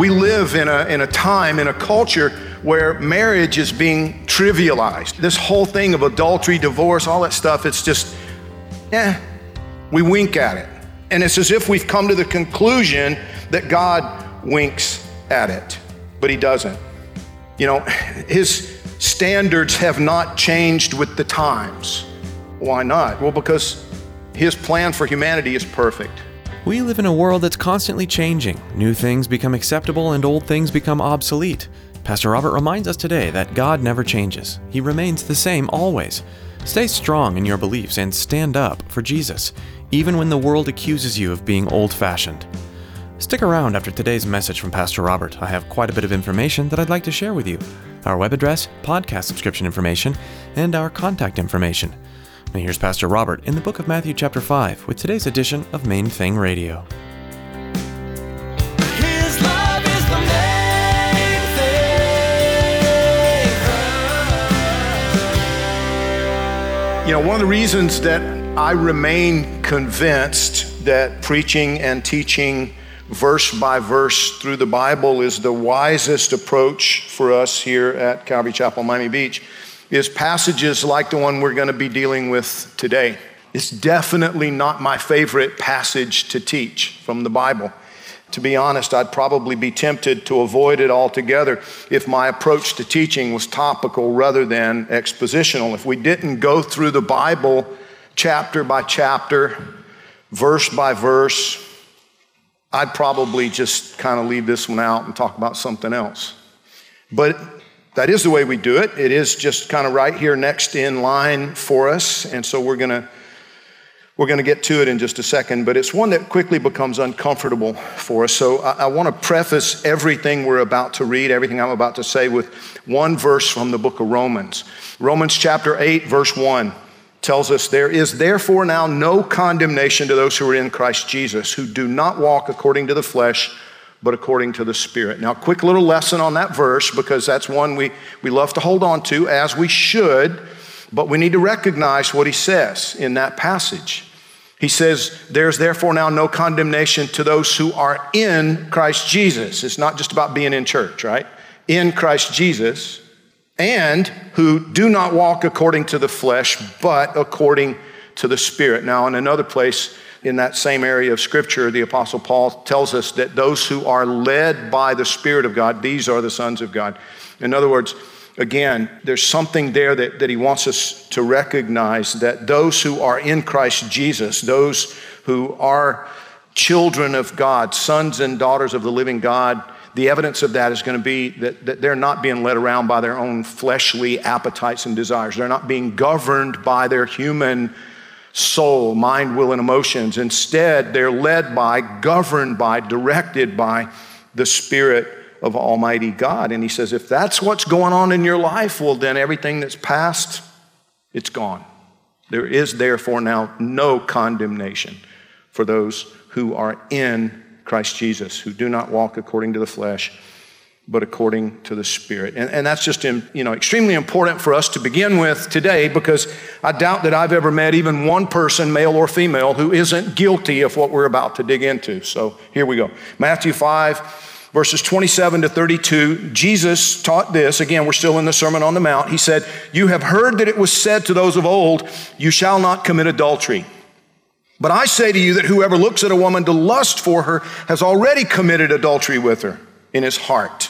We live in a, in a time, in a culture where marriage is being trivialized. This whole thing of adultery, divorce, all that stuff, it's just, eh, we wink at it. And it's as if we've come to the conclusion that God winks at it, but He doesn't. You know, His standards have not changed with the times. Why not? Well, because His plan for humanity is perfect. We live in a world that's constantly changing. New things become acceptable and old things become obsolete. Pastor Robert reminds us today that God never changes. He remains the same always. Stay strong in your beliefs and stand up for Jesus, even when the world accuses you of being old fashioned. Stick around after today's message from Pastor Robert. I have quite a bit of information that I'd like to share with you our web address, podcast subscription information, and our contact information. Now here's Pastor Robert in the book of Matthew, chapter 5, with today's edition of Main Thing Radio. His love is the main thing. You know, one of the reasons that I remain convinced that preaching and teaching verse by verse through the Bible is the wisest approach for us here at Calvary Chapel, Miami Beach is passages like the one we're going to be dealing with today. It's definitely not my favorite passage to teach from the Bible. To be honest, I'd probably be tempted to avoid it altogether if my approach to teaching was topical rather than expositional. If we didn't go through the Bible chapter by chapter, verse by verse, I'd probably just kind of leave this one out and talk about something else. But that is the way we do it. It is just kind of right here next in line for us. And so we're going to we're going to get to it in just a second, but it's one that quickly becomes uncomfortable for us. So I, I want to preface everything we're about to read, everything I'm about to say, with one verse from the book of Romans. Romans chapter 8, verse 1 tells us, There is therefore now no condemnation to those who are in Christ Jesus, who do not walk according to the flesh, but according to the Spirit. Now, quick little lesson on that verse, because that's one we, we love to hold on to, as we should, but we need to recognize what he says in that passage. He says, There's therefore now no condemnation to those who are in Christ Jesus. It's not just about being in church, right? In Christ Jesus, and who do not walk according to the flesh, but according to the Spirit. Now, in another place in that same area of Scripture, the Apostle Paul tells us that those who are led by the Spirit of God, these are the sons of God. In other words, again, there's something there that, that he wants us to recognize that those who are in Christ Jesus, those who are children of God, sons and daughters of the living God, the evidence of that is going to be that, that they're not being led around by their own fleshly appetites and desires. They're not being governed by their human soul, mind, will, and emotions. Instead, they're led by, governed by, directed by the Spirit of Almighty God. And he says, if that's what's going on in your life, well, then everything that's past, it's gone. There is therefore now no condemnation for those who are in Christ Jesus, who do not walk according to the flesh, but according to the Spirit. And, and that's just you know, extremely important for us to begin with today because I doubt that I've ever met even one person, male or female, who isn't guilty of what we're about to dig into. So here we go. Matthew 5, verses 27 to 32. Jesus taught this. Again, we're still in the Sermon on the Mount. He said, You have heard that it was said to those of old, You shall not commit adultery. But I say to you that whoever looks at a woman to lust for her has already committed adultery with her in his heart.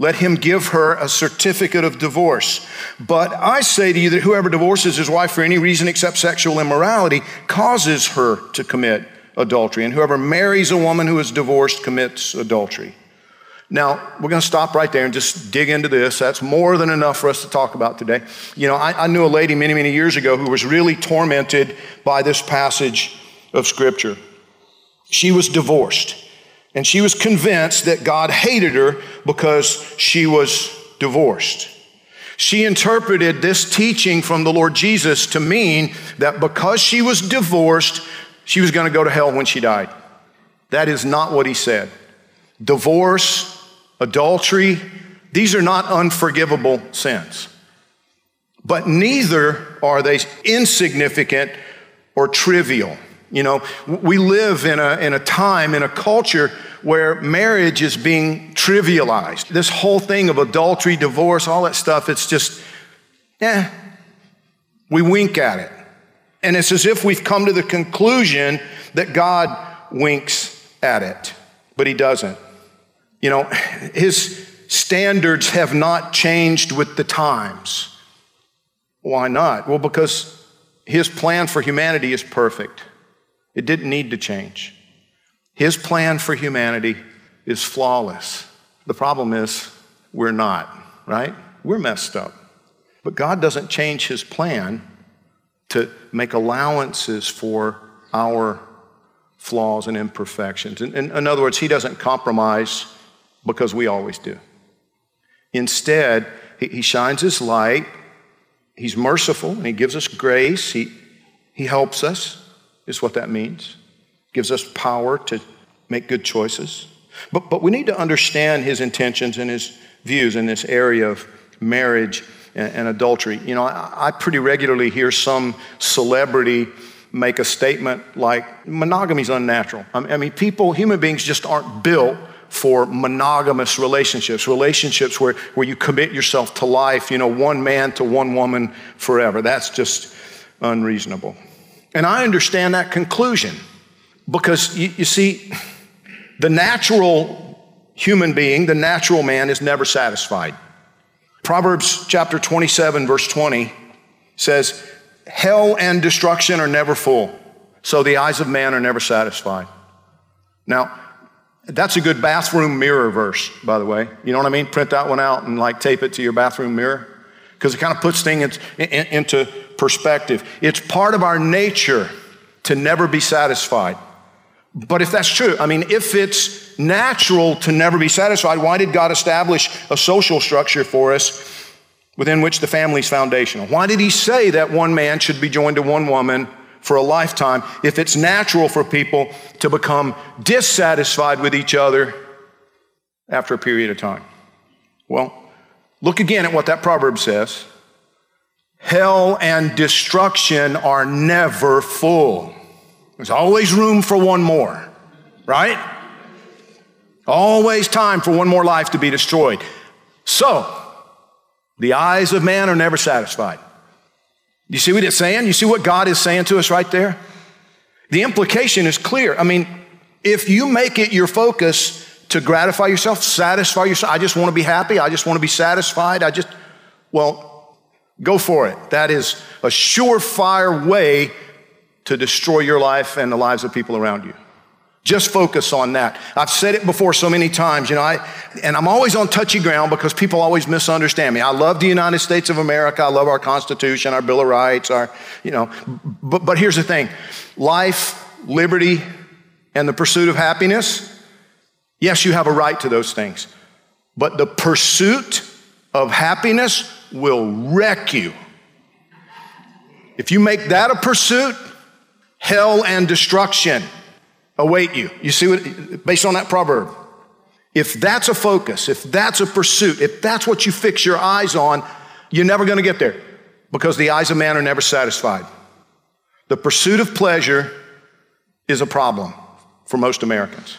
let him give her a certificate of divorce. But I say to you that whoever divorces his wife for any reason except sexual immorality causes her to commit adultery. And whoever marries a woman who is divorced commits adultery. Now, we're going to stop right there and just dig into this. That's more than enough for us to talk about today. You know, I, I, knew a lady many, many years ago who was really tormented by this passage of Scripture. She was divorced, and she was convinced that God hated her because she was divorced. She interpreted this teaching from the Lord Jesus to mean that because she was divorced, she was going to go to hell when she died. That is not what he said. Divorce adultery, these are not unforgivable sins. But neither are they insignificant or trivial. You know, we live in a, in a time, in a culture where marriage is being trivialized. This whole thing of adultery, divorce, all that stuff, it's just, eh, we wink at it. And it's as if we've come to the conclusion that God winks at it, but He doesn't. You know, his standards have not changed with the times. Why not? Well, because his plan for humanity is perfect. It didn't need to change. His plan for humanity is flawless. The problem is we're not, right? We're messed up. But God doesn't change his plan to make allowances for our flaws and imperfections. In, in, in other words, he doesn't compromise because we always do. Instead, he, he shines his light, he's merciful, and he gives us grace, he, he helps us, is what that means. Gives us power to make good choices. But, but we need to understand his intentions and his views in this area of marriage and, and adultery. You know, I, I pretty regularly hear some celebrity make a statement like monogamy is unnatural. I mean, people, human beings just aren't built for monogamous relationships, relationships where, where you commit yourself to life, you know, one man to one woman forever. That's just unreasonable. And I understand that conclusion because you, you see, the natural human being, the natural man, is never satisfied. Proverbs chapter 27, verse 20 says, Hell and destruction are never full, so the eyes of man are never satisfied. Now, that's a good bathroom mirror verse, by the way. You know what I mean? Print that one out and like tape it to your bathroom mirror because it kind of puts things into perspective. It's part of our nature to never be satisfied. But if that's true, I mean, if it's natural to never be satisfied, why did God establish a social structure for us within which the family's foundational? Why did He say that one man should be joined to one woman for a lifetime if it's natural for people to become dissatisfied with each other after a period of time? Well, look again at what that proverb says. Hell and destruction are never full. There's always room for one more, right? Always time for one more life to be destroyed. So, the eyes of man are never satisfied. You see what it's saying? You see what God is saying to us right there? The implication is clear. I mean, if you make it your focus to gratify yourself, satisfy yourself, I just want to be happy, I just want to be satisfied, I just, well, go for it. That is a surefire way to destroy your life and the lives of people around you. Just focus on that. I've said it before so many times, you know, I, and I'm always on touchy ground because people always misunderstand me. I love the United States of America. I love our Constitution, our Bill of Rights, our, you know, but, but here's the thing life, liberty, and the pursuit of happiness. Yes, you have a right to those things, but the pursuit of happiness will wreck you. If you make that a pursuit, hell and destruction await you. You see what, based on that proverb. If that's a focus, if that's a pursuit, if that's what you fix your eyes on, you're never going to get there because the eyes of man are never satisfied. The pursuit of pleasure is a problem for most Americans.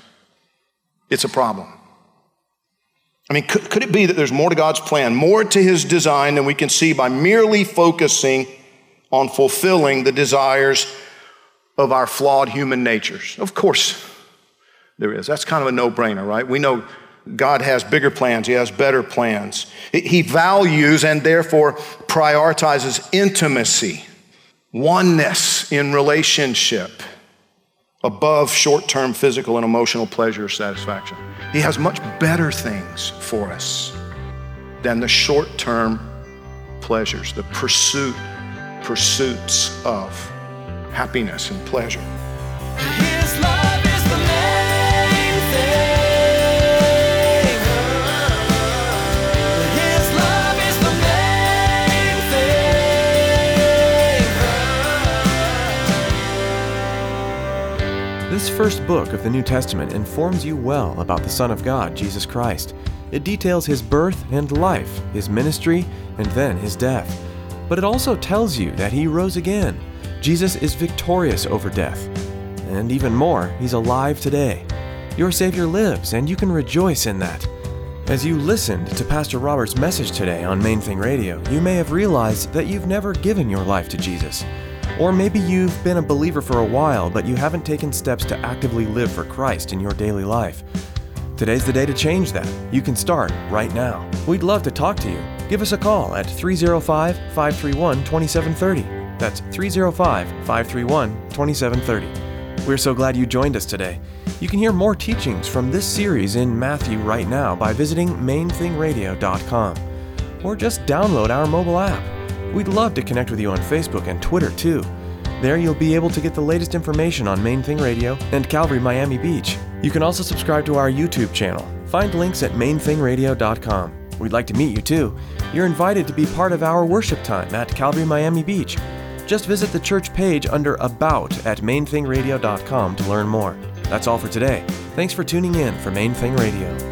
It's a problem. I mean, could, could it be that there's more to God's plan, more to his design than we can see by merely focusing on fulfilling the desires of our flawed human natures? Of course, there is. That's kind of a no brainer, right? We know God has bigger plans, He has better plans. He values and therefore prioritizes intimacy, oneness in relationship above short term physical and emotional pleasure or satisfaction. He has much better things for us than the short term pleasures, the pursuit, pursuits of happiness and pleasure. This first book of the New Testament informs you well about the Son of God, Jesus Christ. It details his birth and life, his ministry, and then his death. But it also tells you that he rose again. Jesus is victorious over death. And even more, he's alive today. Your Savior lives, and you can rejoice in that. As you listened to Pastor Robert's message today on Main Thing Radio, you may have realized that you've never given your life to Jesus. Or maybe you've been a believer for a while, but you haven't taken steps to actively live for Christ in your daily life. Today's the day to change that. You can start right now. We'd love to talk to you. Give us a call at 305 531 2730. That's 305 531 2730. We're so glad you joined us today. You can hear more teachings from this series in Matthew right now by visiting mainthingradio.com or just download our mobile app. We'd love to connect with you on Facebook and Twitter too. There you'll be able to get the latest information on Main Thing Radio and Calvary Miami Beach. You can also subscribe to our YouTube channel. Find links at mainthingradio.com. We'd like to meet you too. You're invited to be part of our worship time at Calvary Miami Beach. Just visit the church page under About at mainthingradio.com to learn more. That's all for today. Thanks for tuning in for Main Thing Radio.